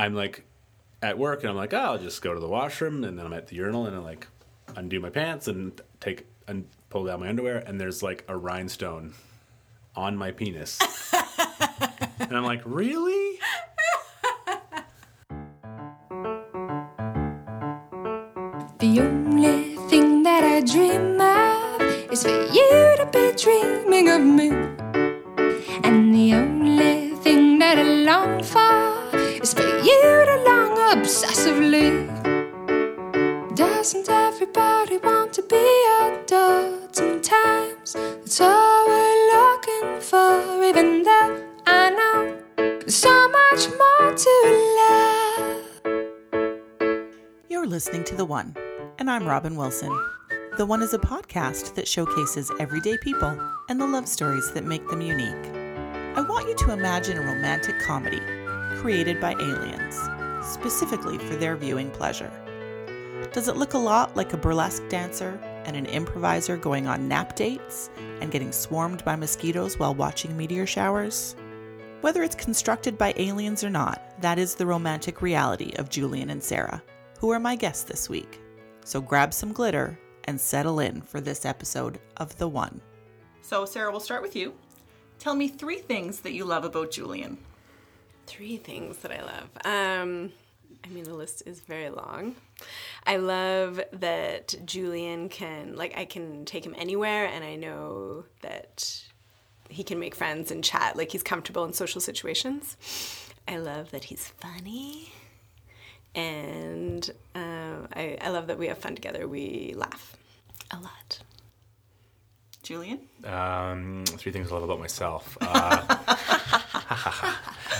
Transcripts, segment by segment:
I'm like at work and I'm like, oh, I'll just go to the washroom and then I'm at the urinal and I like undo my pants and take and pull down my underwear and there's like a rhinestone on my penis. and I'm like, really? The only thing that I dream of is for you to be dreaming of me. And the only thing that I long for obsessively. Doesn't everybody want to be adored sometimes? That's all we're looking for, even though I know there's so much more to love. You're listening to The One, and I'm Robin Wilson. The One is a podcast that showcases everyday people and the love stories that make them unique. I want you to imagine a romantic comedy created by aliens, specifically for their viewing pleasure. Does it look a lot like a burlesque dancer and an improviser going on nap dates and getting swarmed by mosquitoes while watching meteor showers? Whether it's constructed by aliens or not, that is the romantic reality of Julian and Sarah, who are my guests this week. So grab some glitter and settle in for this episode of The One. So, Sarah, we'll start with you. Tell me three things that you love about Julian. Three things that I love. Um, I mean, the list is very long. I love that Julian can, like, I can take him anywhere, and I know that he can make friends and chat. Like, he's comfortable in social situations. I love that he's funny. And um, I, I love that we have fun together. We laugh a lot. Julian? Um, three things I love about myself. Uh,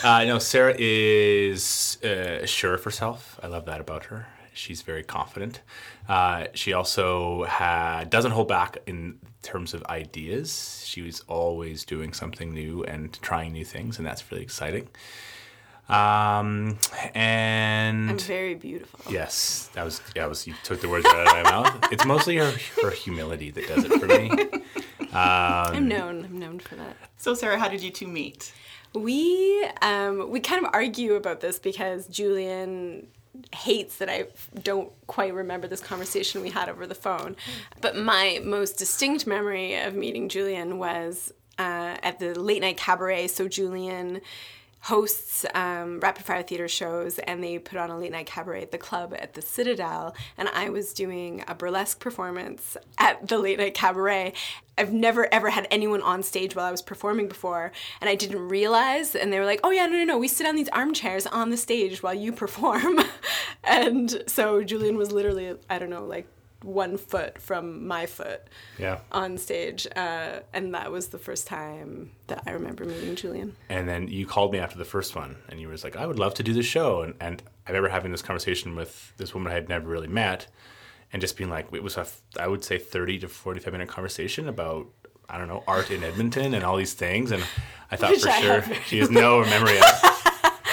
uh, no, Sarah is uh, sure of herself. I love that about her. She's very confident. Uh, she also ha- doesn't hold back in terms of ideas. She was always doing something new and trying new things, and that's really exciting. Um, and I'm very beautiful. Yes, that was that was you took the words right out of my mouth. It's mostly her her humility that does it for me. I'm known. I'm known for that. So, Sarah, how did you two meet? We um, we kind of argue about this because Julian hates that I don't quite remember this conversation we had over the phone. But my most distinct memory of meeting Julian was uh, at the late night cabaret. So Julian hosts um, rapid fire theater shows and they put on a late night cabaret at the club at the Citadel and I was doing a burlesque performance at the late night cabaret. I've never ever had anyone on stage while I was performing before and I didn't realize and they were like, "Oh yeah, no no no, we sit on these armchairs on the stage while you perform." and so Julian was literally I don't know like one foot from my foot Yeah. on stage uh, and that was the first time that I remember meeting Julian. And then you called me after the first one, and you was like, "I would love to do the show." And, and I remember having this conversation with this woman I had never really met, and just being like, it was a, I would say, thirty to forty-five minute conversation about I don't know art in Edmonton and all these things. And I thought Which for I sure she has no memory of.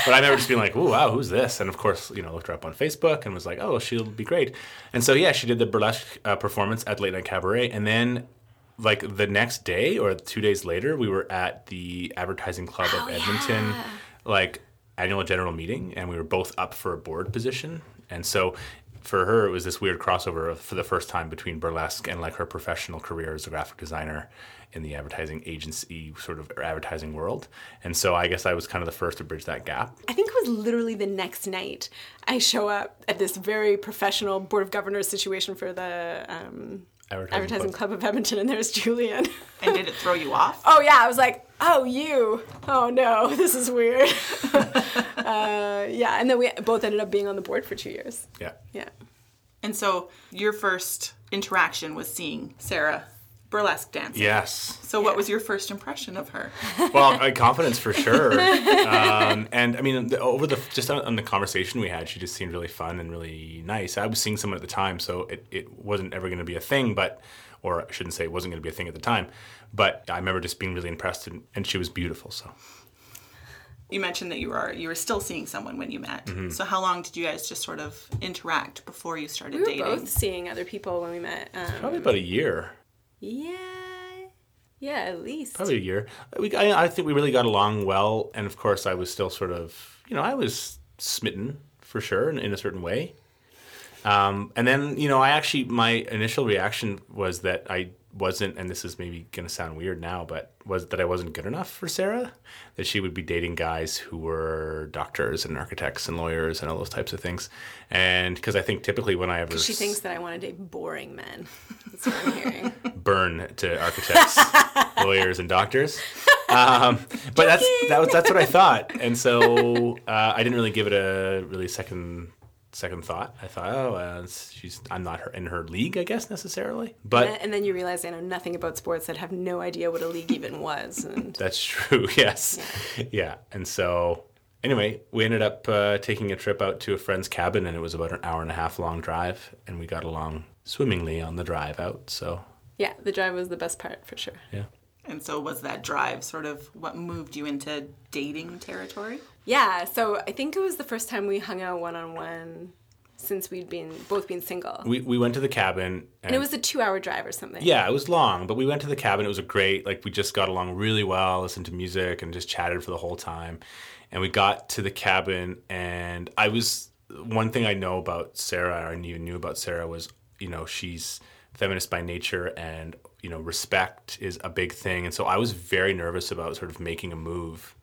But I remember just being like, "Ooh, wow, who's this?" And of course, you know, looked her up on Facebook and was like, "Oh, she'll be great." And so yeah, she did the burlesque uh, performance at Late Night Cabaret, and then like the next day or two days later, we were at the Advertising Club of Edmonton, like annual general meeting, and we were both up for a board position. And so for her, it was this weird crossover for the first time between burlesque and like her professional career as a graphic designer in the advertising agency sort of advertising world. And so I guess I was kind of the first to bridge that gap. I think it was literally the next night I show up at this very professional board of governors situation for the um, Advertising advertising Club. club of Edmonton, and there's Julian. And did it throw you off? oh yeah, I was like, oh you, oh no, this is weird. uh, yeah, and then we both ended up being on the board for two years. Yeah. Yeah. And so, your first interaction was seeing Sarah burlesque dancing. Yes. So, what was your first impression of her? well, confidence for sure. Um, and I mean, the, over the just on, on the conversation we had, she just seemed really fun and really nice. I was seeing someone at the time, so it, it wasn't ever going to be a thing, but or I shouldn't say it wasn't going to be a thing at the time. But I remember just being really impressed, and, and she was beautiful. So You mentioned that you were you were still seeing someone when you met. Mm-hmm. So, how long did you guys just sort of interact before you started We were dating? both seeing other people when we met. Um, probably about a year. Yeah. Yeah, at least. Probably a year. We, I, I think we really got along well, and of course, I was still sort of, you know, I was smitten for sure in, in a certain way. Um, and then, you know, I actually, my initial reaction was that I wasn't, and this is maybe going to sound weird now, but was that I wasn't good enough for Sarah. That she would be dating guys who were doctors and architects and lawyers and all those types of things. And because I think typically when I ever She thinks that I want to date boring men. That's what I'm hearing. Burn to architects, lawyers, and doctors. Um, but that's that was that's what I thought, and so uh, I didn't really give it a really second second thought. I thought, oh, uh, she's I'm not her, in her league, I guess necessarily, but and then you realize I know nothing about sports that have no idea what a league even was. And That's true. Yes. Yeah. And so, anyway, we ended up uh, taking a trip out to a friend's cabin, and it was about an hour and a half long drive, and we got along swimmingly on the drive out. So, yeah, the drive was the best part for sure. yeah. And so was that drive sort of what moved you into dating territory? Yeah, so I think it was the first time we hung out one on one since we'd been both been single. We we went to the cabin, and, and it was a two hour drive or something. yeah, it was long, but we went to the cabin. It was a great like we just got along really well, listened to music, and just chatted for the whole time. And we got to the cabin, and I was one thing I know about Sarah, or I even knew about Sarah was you know she's feminist by nature, and you know respect is a big thing. And so I was very nervous about sort of making a move,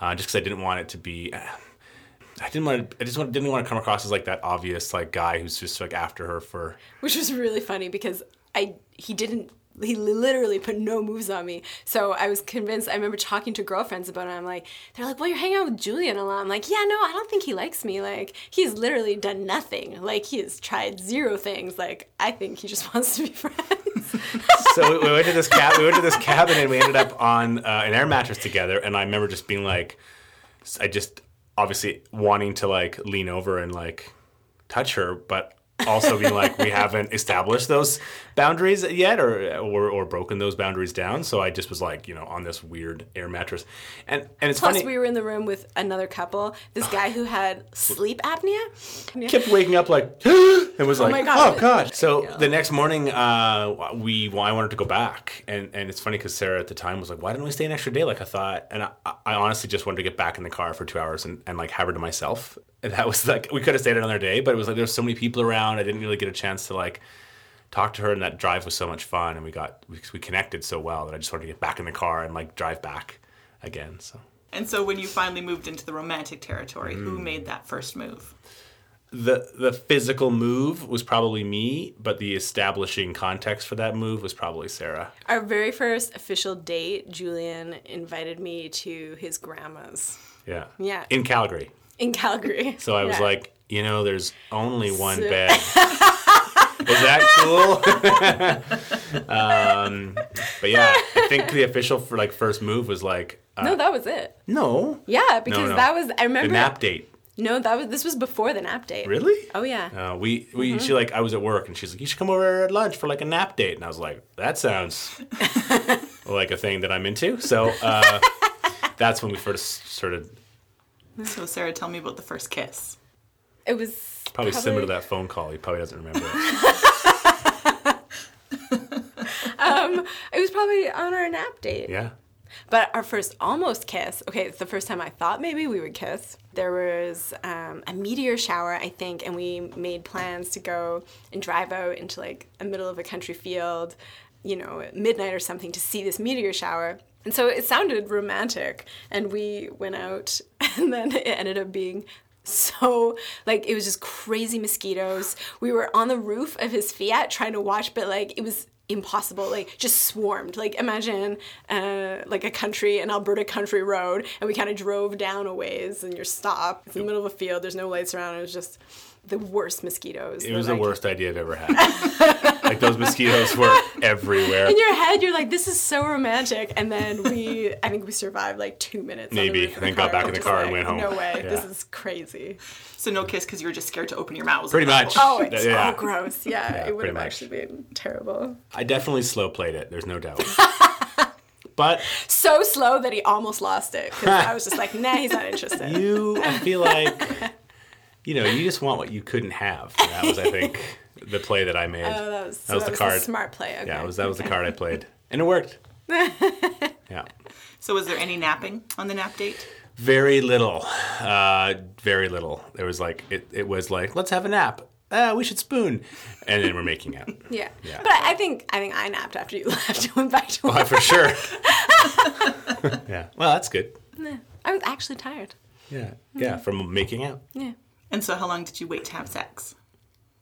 uh, just because I didn't want it to be. I didn't want to, I just didn't want to come across as like that obvious like guy who's just like after her for which was really funny because I he didn't he literally put no moves on me. So I was convinced. I remember talking to girlfriends about it. I'm like, they're like, well, you're hanging out with Julian a lot. I'm like, yeah, no, I don't think he likes me. Like, he's literally done nothing. Like, he has tried zero things. Like, I think he just wants to be friends. so we went to this cab. We went to this cabin, and we ended up on uh, an air mattress together. And I remember just being like, I just obviously wanting to like lean over and like touch her, but also being like, we haven't established those boundaries yet, or, or or broken those boundaries down. So I just was like, you know, on this weird air mattress, and and it's Plus, funny. we were in the room with another couple. This guy who had sleep apnea. kept waking up like and was like, my God. oh god. So the next morning, uh, we well, I wanted to go back, and and it's funny because Sarah at the time was like, why didn't we stay an extra day like I thought? And I, I honestly just wanted to get back in the car for two hours and, and like have her to myself. And that was like we could have stayed another day, but it was like there was so many people around. I didn't really get a chance to like talk to her, and that drive was so much fun, and we got we, we connected so well that I just wanted to get back in the car and like drive back again. So. And so when you finally moved into the romantic territory, who Mm. made that first move? the the physical move was probably me, but the establishing context for that move was probably Sarah. Our very first official date, Julian invited me to his grandma's Yeah. Yeah. In Calgary. in Calgary. So I was Yeah. like, you know, there's only one So- bed. Is that cool? um, but yeah, I think the official for like first move was like uh, no, that was it. no. Yeah, because no. that was I The remember. nap date. No, that was this was before the nap date. Really? Oh yeah. Uh, we we Mm-hmm. she like I was at work and she's like you should come over at lunch for like a nap date and I was like that sounds like a thing that I'm into so uh, that's when we first started So Sarah, tell me about the first kiss. It was probably, similar to that phone call he probably doesn't remember it. It was probably on our nap date. yeah But our first almost kiss, okay, it's the first time I thought maybe we would kiss. There was um, a meteor shower, I think, and we made plans to go and drive out into like a middle of a country field, you know, at midnight or something to see this meteor shower. And so it sounded romantic, and we went out, and then it ended up being so like it was just crazy mosquitoes. We were on the roof of his Fiat trying to watch, but like it was impossible like just swarmed. Like imagine uh, like a country an alberta country road and we kind of drove down a ways and you're stopped. It's in the middle of a field there's no lights around it was just the worst mosquitoes it was the I worst idea I've ever had. like those mosquitoes were everywhere. In your head you're like this is so romantic. And then we i think we survived like two minutes on the Maybe, roof of and then the got back in the Just car and went home. no way this is crazy. So no kiss because you were just scared to open your mouth. Pretty much. oh it's Yeah. so gross. Yeah, Yeah, it would have much. actually been terrible. I definitely slow played it there's no doubt. But so slow that he almost lost it because i was just like nah he's not interested. You I feel like you know you just want what you couldn't have And that was I think the play that I made Oh, that was, that was the card smart play. Okay. yeah it was that was the card I played and it worked yeah So was there any napping on the nap date? Very little, uh, very little. There was like it. It was like let's have a nap. Ah, we should spoon, and then we're making out. Yeah. Yeah. But I I think I think I napped after you left and went back to work. Oh, for sure. yeah. Well, that's good. I was actually tired. Yeah. Yeah. From making out. Yeah. And so, how long did you wait to have sex?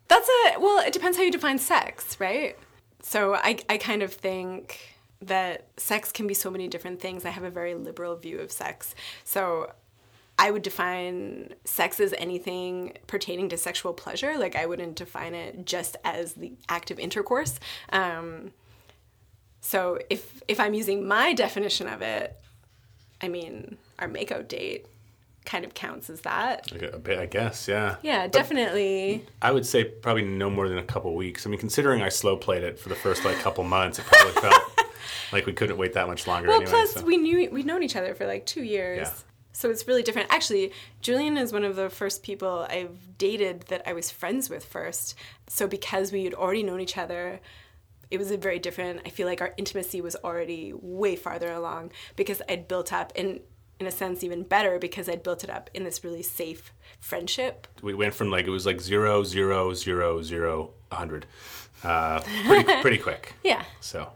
That's a well, it depends how you define sex, right? So I I kind of think that sex can be so many different things. I have a very liberal view of sex. So I would define sex as anything pertaining to sexual pleasure. Like I wouldn't define it just as the act of intercourse. Um, so if if I'm using my definition of it, I mean our makeout date kind of counts as that. A bit, I guess. Yeah. Yeah, definitely. I would say probably no more than a couple weeks. I mean, considering I slow played it for the first like couple months, it probably felt like we couldn't wait that much longer. Well, anyway, plus so. we knew we'd known each other for like two years. Yeah. So it's really different. Actually, Julian is one of the first people I've dated that I was friends with first. So because we had already known each other, it was a very different. I feel like our intimacy was already way farther along because I'd built up in in a sense even better because I'd built it up in this really safe friendship. we went from like it was like zero zero zero zero a hundred, uh, pretty pretty quick. Yeah. So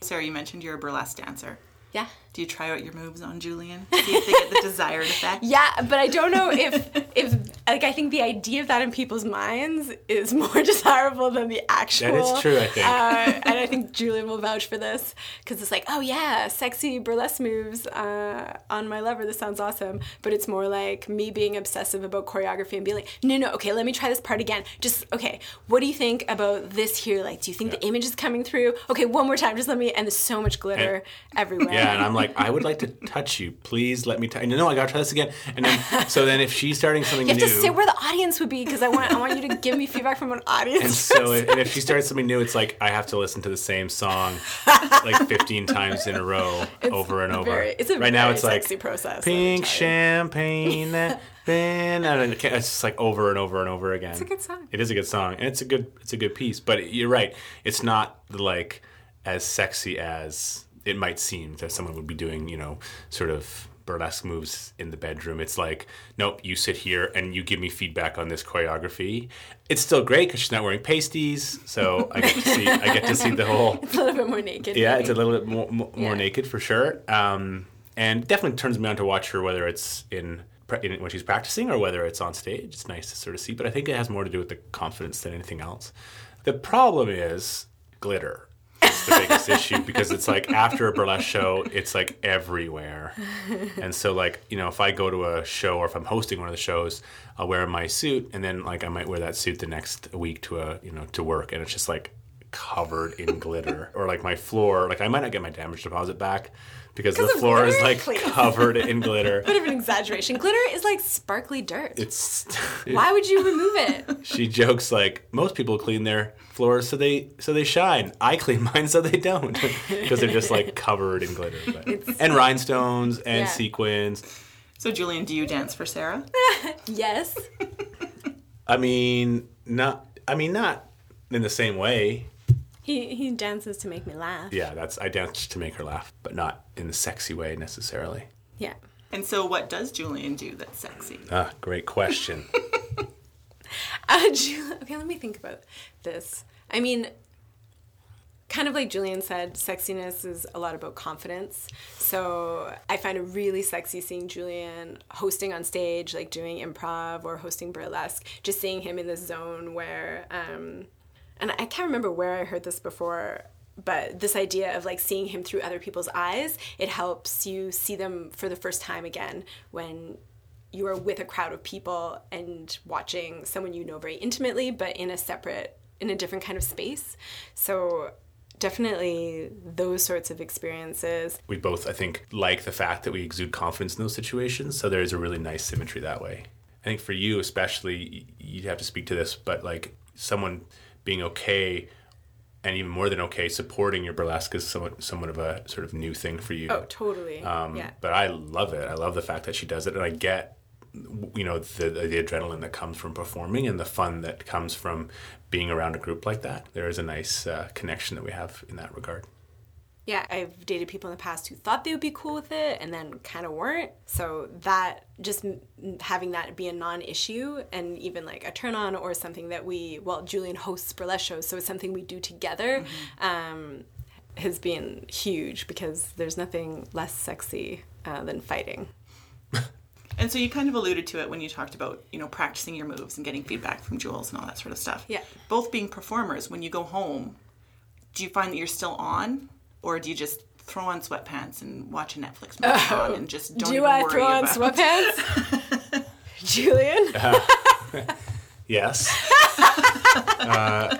Sarah, you mentioned you're a burlesque dancer. Yeah. Do you try out your moves on Julian? See if they get the desired effect? Yeah, but I don't know if if like I think the idea of that in people's minds is more desirable than the actual. That is true, I think. Uh, and I think Julian will vouch for this because it's like, oh yeah, sexy burlesque moves uh, on my lover. This sounds awesome. But it's more like me being obsessive about choreography and being like, no, no, okay, let me try this part again. Just okay, what do you think about this here? Like, do you think the image is coming through? Okay, one more time. Just let me. And there's so much glitter everywhere. yeah, and I'm like, I would like to touch you. Please let me. touch. no, no, I gotta try this again. And then so then if she's starting something You have new. to sit where the audience would be because I want I want you to give me feedback from an audience. and so, and if she starts something new, it's like I have to listen to the same song like 15 times in a row, over and over. very- it's a right now, it's like sexy process, Pink champagne, and it's just like over and over and over again. It's a good song. It is a good song, and it's a good, it's a good piece. But you're right, it's not like as sexy as it might seem that someone would be doing. You know, sort of burlesque moves in the bedroom. It's like, nope, you sit here and you give me feedback on this choreography. It's still great because she's not wearing pasties, so I get to see, I get to see the whole. It's a little bit more naked. Yeah, maybe. it's a little bit more, more, more Yeah. naked for sure. Um, and definitely turns me on to watch her, whether it's in, in when she's practicing or whether it's on stage. It's nice to sort of see, but I think it has more to do with the confidence than anything else. The problem is glitter. It's the biggest issue because it's like after a burlesque show, it's like everywhere. And so, like, you know, if I go to a show or if I'm hosting one of the shows, I'll wear my suit and then, like, I might wear that suit the next week to a, you know, to work. And it's just like covered in glitter. Or like my floor, like, I might not get my damage deposit back because the floor is like Please. covered in glitter. bit of an exaggeration. Glitter is like sparkly dirt. It's. Why would you remove it? she jokes like most people clean their floors so they so they shine. I clean mine so they don't because they're just like covered in glitter but, and rhinestones and Yeah. sequins. So, Julian, do you dance for Sarah? yes. I mean, not. I mean, not in the same way. He he dances to make me laugh. Yeah, that's I dance to make her laugh, but not in the sexy way necessarily. Yeah. And so, what does Julian do that's sexy? Ah, great question. Uh, Ju- okay, let me think about this. I mean, kind of like Julian said, sexiness is a lot about confidence. So I find it really sexy seeing Julian hosting on stage, like doing improv or hosting burlesque, just seeing him in this zone where, um, and I can't remember where I heard this before. But this idea of like seeing him through other people's eyes, it helps you see them for the first time again when you are with a crowd of people and watching someone you know very intimately, but in a separate, in a different kind of space. So definitely those sorts of experiences. we both, I think, like the fact that we exude confidence in those situations. So there's a really nice symmetry that way. I think for you, especially, you'd have to speak to this, but like someone being okay and even more than okay, supporting your burlesque is somewhat, somewhat of a sort of new thing for you. Oh, totally. Um, yeah. But I love it. I love the fact that she does it, and I get, you know, the the adrenaline that comes from performing and the fun that comes from being around a group like that. There is a nice uh, connection that we have in that regard. Yeah, I've dated people in the past who thought they would be cool with it and then kind of weren't. So that just having that be a non-issue and even like a turn on or something that we well Julian hosts burlesque shows, so it's something we do together. Um, has been huge because there's nothing less sexy uh, than fighting. And so you kind of alluded to it when you talked about, you know, practicing your moves and getting feedback from Jules and all that sort of stuff. Yeah. Both being performers, when you go home, do you find that you're still on, or do you just throw on sweatpants and watch a Netflix marathon and just don't do even I worry throw on about sweatpants? Julian? Yes. uh,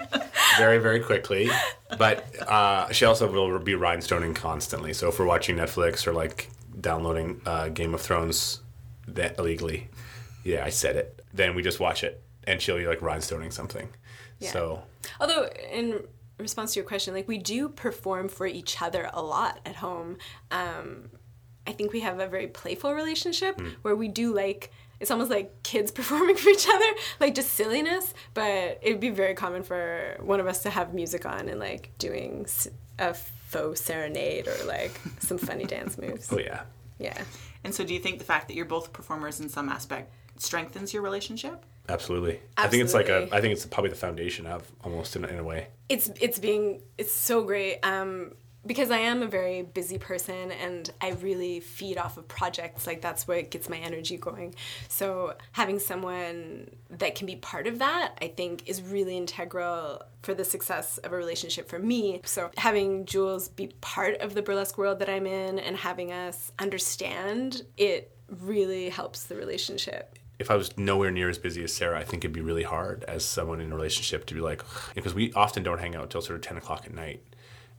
very, very quickly. But uh, she also will be rhinestoning constantly. So if we're watching Netflix or like downloading uh, Game of Thrones that illegally, yeah, I said it. Then we just watch it, and she'll be like rhinestoning something. So Although, in response to your question, like we do perform for each other a lot at home. Um, I think we have a very playful relationship where we do like it's almost like kids performing for each other, like just silliness. But it would be very common for one of us to have music on and like doing a faux serenade or like some funny dance moves. oh yeah, Yeah. And so do you think the fact that you're both performers in some aspect strengthens your relationship? Absolutely. Absolutely. I think it's like a. I think it's probably the foundation of almost in, a- in a way. it's it's being it's so great um because I am a very busy person and I really feed off of projects like that's what gets my energy going. So having someone that can be part of that I think is really integral for the success of a relationship for me. So having Jules be part of the burlesque world that I'm in and having us understand it really helps the relationship. If I was nowhere near as busy as Sarah, I think it'd be really hard as someone in a relationship to be like, because we often don't hang out until sort of 10 o'clock at night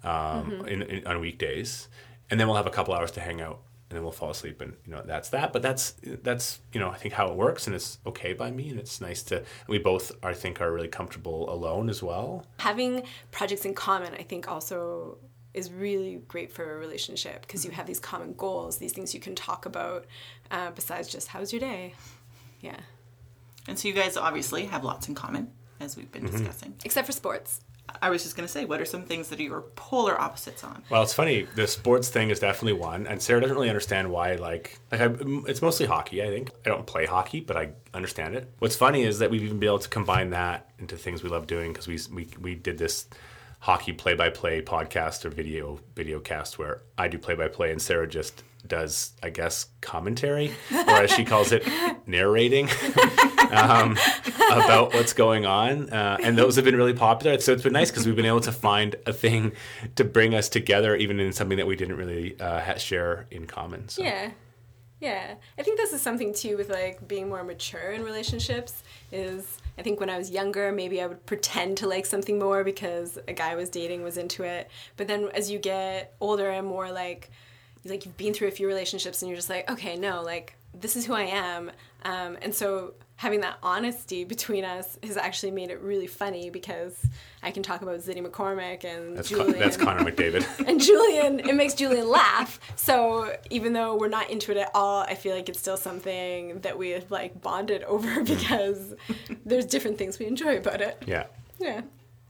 um, in, in, on weekdays. And then we'll have a couple hours to hang out and then we'll fall asleep and, you know, that's that. But that's, that's, you know, I think how it works and it's okay by me. And it's nice to, we both, I think, are really comfortable alone as well. having projects in common i think also is really great for a relationship because you have these common goals these things you can talk about uh, besides just how's your day yeah And so you guys obviously have lots in common, as we've been mm-hmm. discussing. except for sports I was just going to say, what are some things that are your polar opposites on? Well, it's funny. The sports thing is definitely one, and Sarah doesn't really understand why. Like, like I, it's mostly hockey. I think I don't play hockey, but I understand it. What's funny is that we've even been able to combine that into things we love doing because we, we we did this hockey play-by-play podcast or video video cast where I do play-by-play and Sarah just does, I guess, commentary, or as she calls it, narrating um, about what's going on. Uh, and those have been really popular. So it's been nice because we've been able to find a thing to bring us together, even in something that we didn't really uh, share in common. So. yeah yeah i think this is something too with like being more mature in relationships is i think when i was younger maybe i would pretend to like something more because a guy I was dating was into it but then as you get older and more like like you've been through a few relationships and you're just like okay no like this is who i am um, and so having that honesty between us has actually made it really funny because i can talk about Zitty mccormick and That's, Con- julian that's Connor McDavid. and Julian, it makes Julian laugh. So even though we're not into it at all, I feel like it's still something that we have like bonded over because there's different things we enjoy about it. Yeah. Yeah.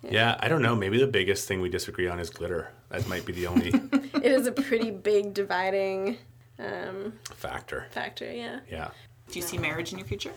Yeah, I don't know. Maybe the biggest thing we disagree on is glitter. That might be the only It is a pretty big dividing um, factor. factor, yeah. Yeah. Do you see marriage in your future?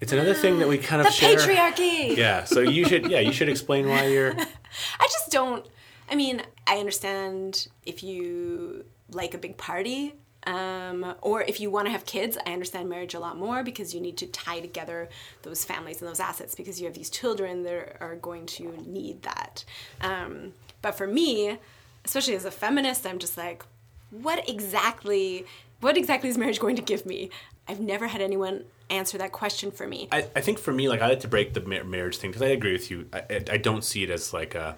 It's another thing that we kind of The share. patriarchy! Yeah, so you should yeah, you should explain why you're I just don't. I mean, I understand if you like a big party, um, or if you want to have kids. I understand marriage a lot more because you need to tie together those families and those assets because you have these children that are going to need that. Um, but for me, especially as a feminist, I'm just like, what exactly? What exactly is marriage going to give me? I've never had anyone answer that question for me. I, I think for me, like I like to break the mar- marriage thing because I agree with you. I, I don't see it as like a.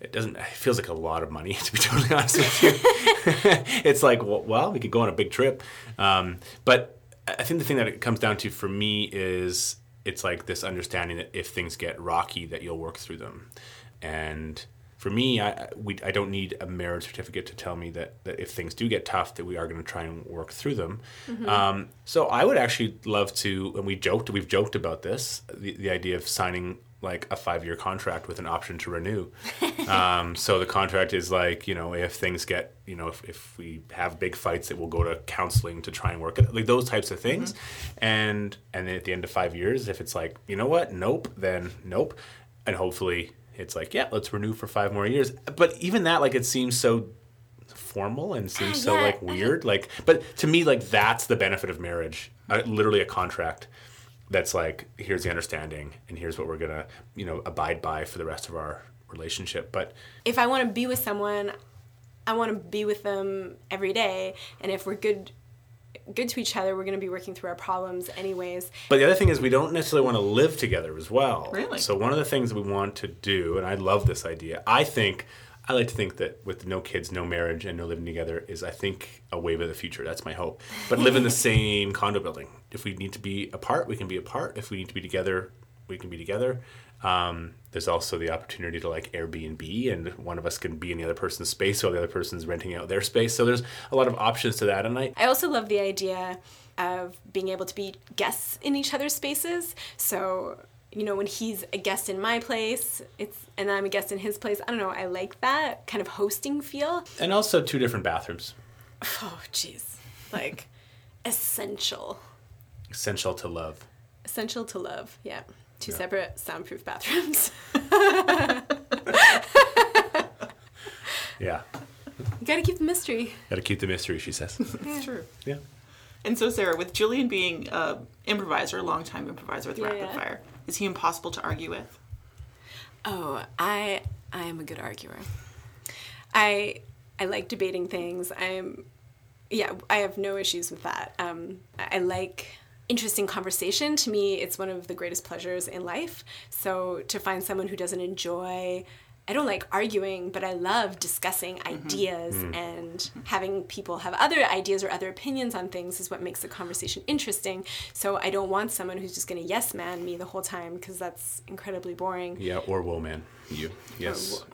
It doesn't. It feels like a lot of money to be totally honest with you. it's like well, well, we could go on a big trip, um, but I think the thing that it comes down to for me is it's like this understanding that if things get rocky, that you'll work through them, and for me, I we I don't need a marriage certificate to tell me that, that if things do get tough, that we are going to try and work through them. Um, so I would actually love to, and we joked, we've joked about this, the, the idea of signing like a five year contract with an option to renew. um, so the contract is like, you know, if things get, you know, if, if we have big fights, it will go to counseling to try and work it, like those types of things. And and then at the end of five years, if it's like, you know what, nope, then nope, and hopefully it's like, yeah, let's renew for five more years. But even that, like, it seems so formal and seems so yeah. like weird. Like, but to me, like that's the benefit of marriage. Uh, literally a contract that's like, here's the understanding, and here's what we're gonna, you know, abide by for the rest of our relationship. But if I want to be with someone, I want to be with them every day. And if we're good good to each other, we're going to be working through our problems anyways. But the other thing is, we don't necessarily want to live together as well. Really? So one of the things we want to do, and I love this idea. I think I like to think that with no kids, no marriage, and no living together is, I think, a wave of the future. That's my hope. But live in the same condo building. If we need to be apart, we can be apart. If we need to be together, we can be together. Um, there's also the opportunity to like Airbnb, and one of us can be in the other person's space while the other person's renting out their space. So there's a lot of options to that, and I I also love the idea of being able to be guests in each other's spaces. So, you know, when he's a guest in my place, it's and I'm a guest in his place. I don't know, I like that kind of hosting feel. and also two different bathrooms. Oh, jeez. Like essential. Essential to love. Essential to love. Yeah. Two separate soundproof bathrooms. Yeah. you got to keep the mystery. Got to keep the mystery, she says. It's true. yeah. And so, Sarah, with Julian being a improviser, a longtime improviser with Yeah, Rapid yeah. Fire, is he impossible to argue with? Oh, I I am a good arguer. I I like debating things. I'm yeah, I have no issues with that. Um, I I like interesting conversation. To me, it's one of the greatest pleasures in life. So to find someone who doesn't enjoy I don't like arguing, but I love discussing mm-hmm. ideas mm. and having people have other ideas or other opinions on things is what makes the conversation interesting. So I don't want someone who's just going to yes man me the whole time because that's incredibly boring. Yeah, or woman. You. Yes.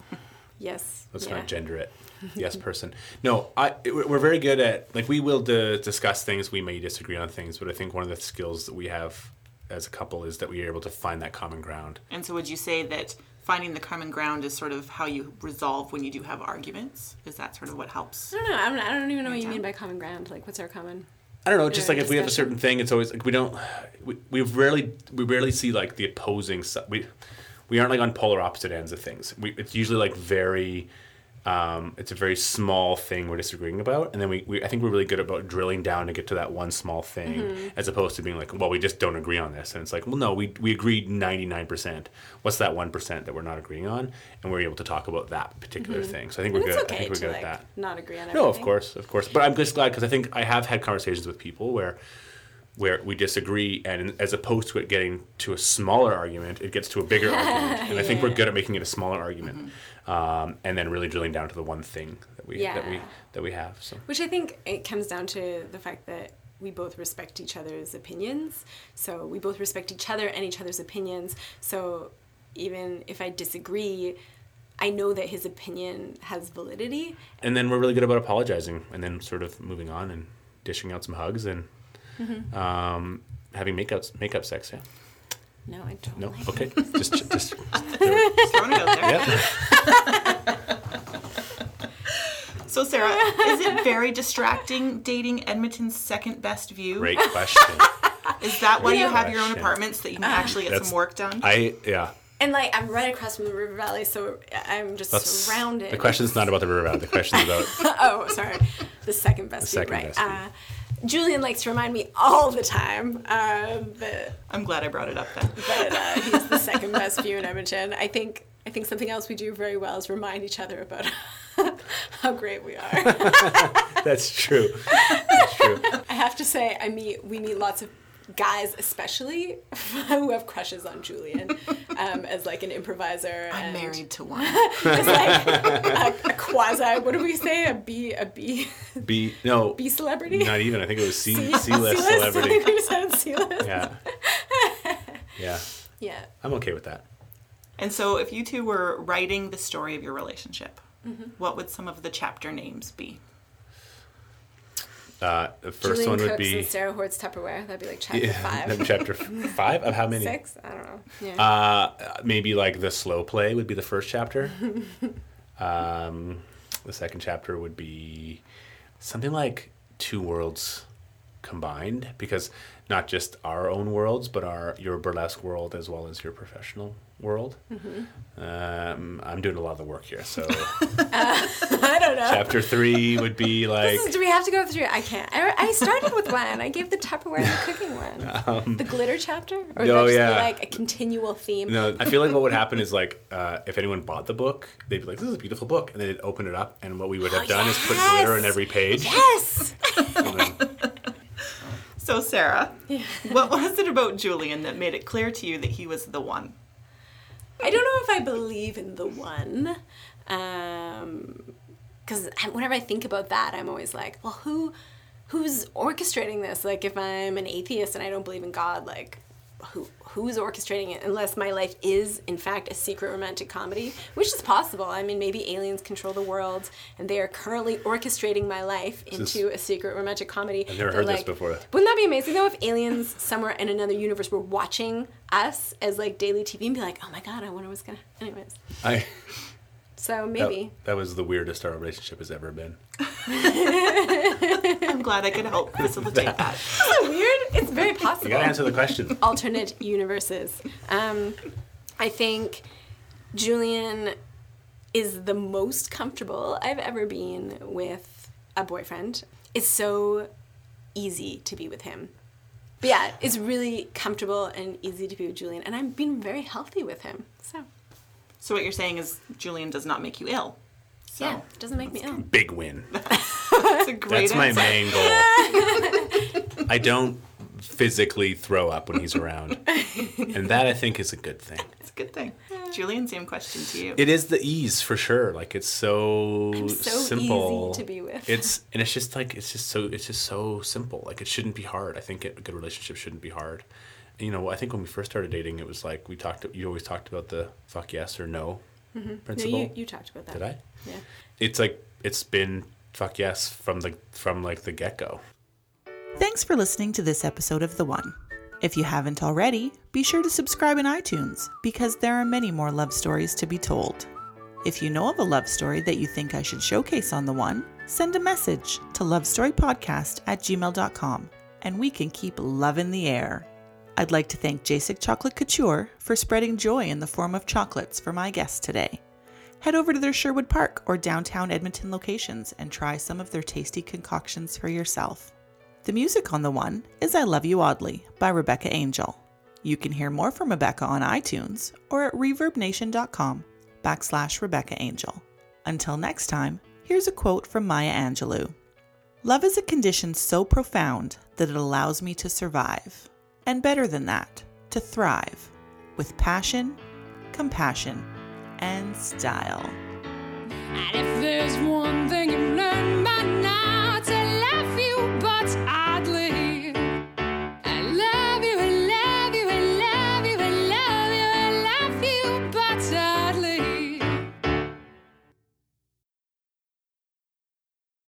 Yes. Let's yeah. not gender it. Yes, person. No, I. We're very good at like we will d- discuss things. We may disagree on things, but I think one of the skills that we have as a couple is that we are able to find that common ground. And so, would you say that finding the common ground is sort of how you resolve when you do have arguments? Is that sort of what helps? I don't know. I don't, I don't even know what you down. mean by common ground. Like, what's our common? I don't know. Just like if we have a certain thing, it's always like we don't. We, we rarely we rarely see like the opposing. si- We we aren't like on polar opposite ends of things. We it's usually like very. Um, it's a very small thing we're disagreeing about, and then we, we I think we're really good about drilling down to get to that one small thing, Mm-hmm. as opposed to being like, well, we just don't agree on this, and it's like, well, no, we we agreed ninety nine percent. What's that one percent that we're not agreeing on, and we're able to talk about that particular thing. So I think we're And Mm-hmm. good. I think we're good like at that. not agree on everything. No, of course, of course. But I'm just glad because I think I have had conversations with people where where we disagree, and as opposed to it getting to a smaller argument, it gets to a bigger argument. And I think we're good at making it a smaller argument, um, and then really drilling down to the one thing that we that we that we have. So Which I think it comes down to the fact that we both respect each other's opinions. So we both respect each other and each other's opinions. So even if I disagree, I know that his opinion has validity. and then we're really good about apologizing, and then sort of moving on and dishing out some hugs and um, having makeouts makeup sex. Yeah. No, I don't. No. like Okay. just just Just throwing it out there. yeah. So, Sarah, is it very distracting dating Edmonton's second best view? Great question. Is that why you Great have your own question. apartments that you can actually get That's- some work done? I yeah. And like I'm right across from the river valley, so I'm just That's surrounded. The question's not about the river valley. The question's about oh, sorry, the second best view, second right? best view. Uh, Julian likes to remind me all the time uh, that I'm glad I brought it up then. that uh, he's the second best view in Edmonton. I think I think something else we do very well is remind each other about how great we are. That's true. That's true. I have to say, I meet we meet lots of guys, especially who have crushes on Julian um, as like an improviser. I'm and married to one. As like a, a quasi. What do we say? A B a B B no, B celebrity. not even. I think it was C C- C list celebrity. think we said C-list. Yeah. Yeah. Yeah. I'm okay with that. And so, if you two were writing the story of your relationship, what would some of the chapter names be? Uh, the first Julian one would cooks be and Sarah hoards Tupperware. That'd be like chapter yeah, five, chapter five of how many? six. I don't know. Yeah. Uh, maybe like the slow play would be the first chapter. um, the second chapter would be something like two worlds combined, because not just our own worlds, but our your burlesque world as well as your professional world. Um, I'm doing a lot of the work here, so I don't know. chapter three would be like. Is- do we have to go through? I can't. I, I started with one. I gave the Tupperware and the cooking one. the glitter chapter, or oh, just yeah. be like a continual theme? No, I feel like what would happen is like uh, if anyone bought the book, they'd be like, "This is a beautiful book," and then they'd open it up, and what we would have done is put glitter on every page. Yes. So, Sarah, what was it about Julian that made it clear to you that he was the one? I don't know if I believe in the one. Um, because whenever I think about that, I'm always like, well, who, who's orchestrating this? Like, if I'm an atheist and I don't believe in God, like, who, who's orchestrating it? Unless my life is, in fact, a secret romantic comedy, which is possible. I mean, maybe aliens control the world and they are currently orchestrating my life into a secret romantic comedy. I've never They're heard this before. Wouldn't that be amazing though if aliens somewhere in another universe were watching us as like daily TV and be like, oh my god, I wonder what's gonna. Anyways, I so that, maybe. that was the weirdest our relationship has ever been. I'm glad I could help facilitate that. Isn't it weird? It's very possible. You gotta answer the question. Alternate universes. Um, I think Julian is the most comfortable I've ever been with a boyfriend. It's so easy to be with him. But yeah, it's really comfortable and easy to be with Julian, and I've been very healthy with him. So So, what you're saying is Julian does not make you ill. So, yeah, doesn't make me ill. Big win. that's a great That's my answer. main goal. I don't physically throw up when he's around, and that I think is a good thing. It's a good thing. Julian, same question to you. It is the ease for sure. Like it's so, I'm so simple easy to be with. It's and it's just like it's just so it's just so simple. Like it shouldn't be hard. I think it, a good relationship shouldn't be hard. And, you know, I think when we first started dating, it was like we talked. You always talked about the fuck yes or no Mm-hmm. no, principle. you, you talked about that. Did I? Yeah. It's like it's been fuck yes from the from like the get go. Thanks for listening to this episode of The One. If you haven't already, be sure to subscribe in iTunes because there are many more love stories to be told. If you know of a love story that you think I should showcase on The One, send a message to lovestorypodcast at gmail.com and we can keep love in the air. I'd like to thank Jacek Chocolate Couture for spreading joy in the form of chocolates for my guest today. Head over to their Sherwood Park or downtown Edmonton locations and try some of their tasty concoctions for yourself. The music on the one is I Love You Oddly by Rebecca Angel. You can hear more from Rebecca on iTunes or at reverbnation.com backslash Rebecca Angel. Until next time, here's a quote from Maya Angelou. Love is a condition so profound that it allows me to survive. And better than that, to thrive. With passion, compassion, and style. And if there's one thing you've learned by now, to love you, but I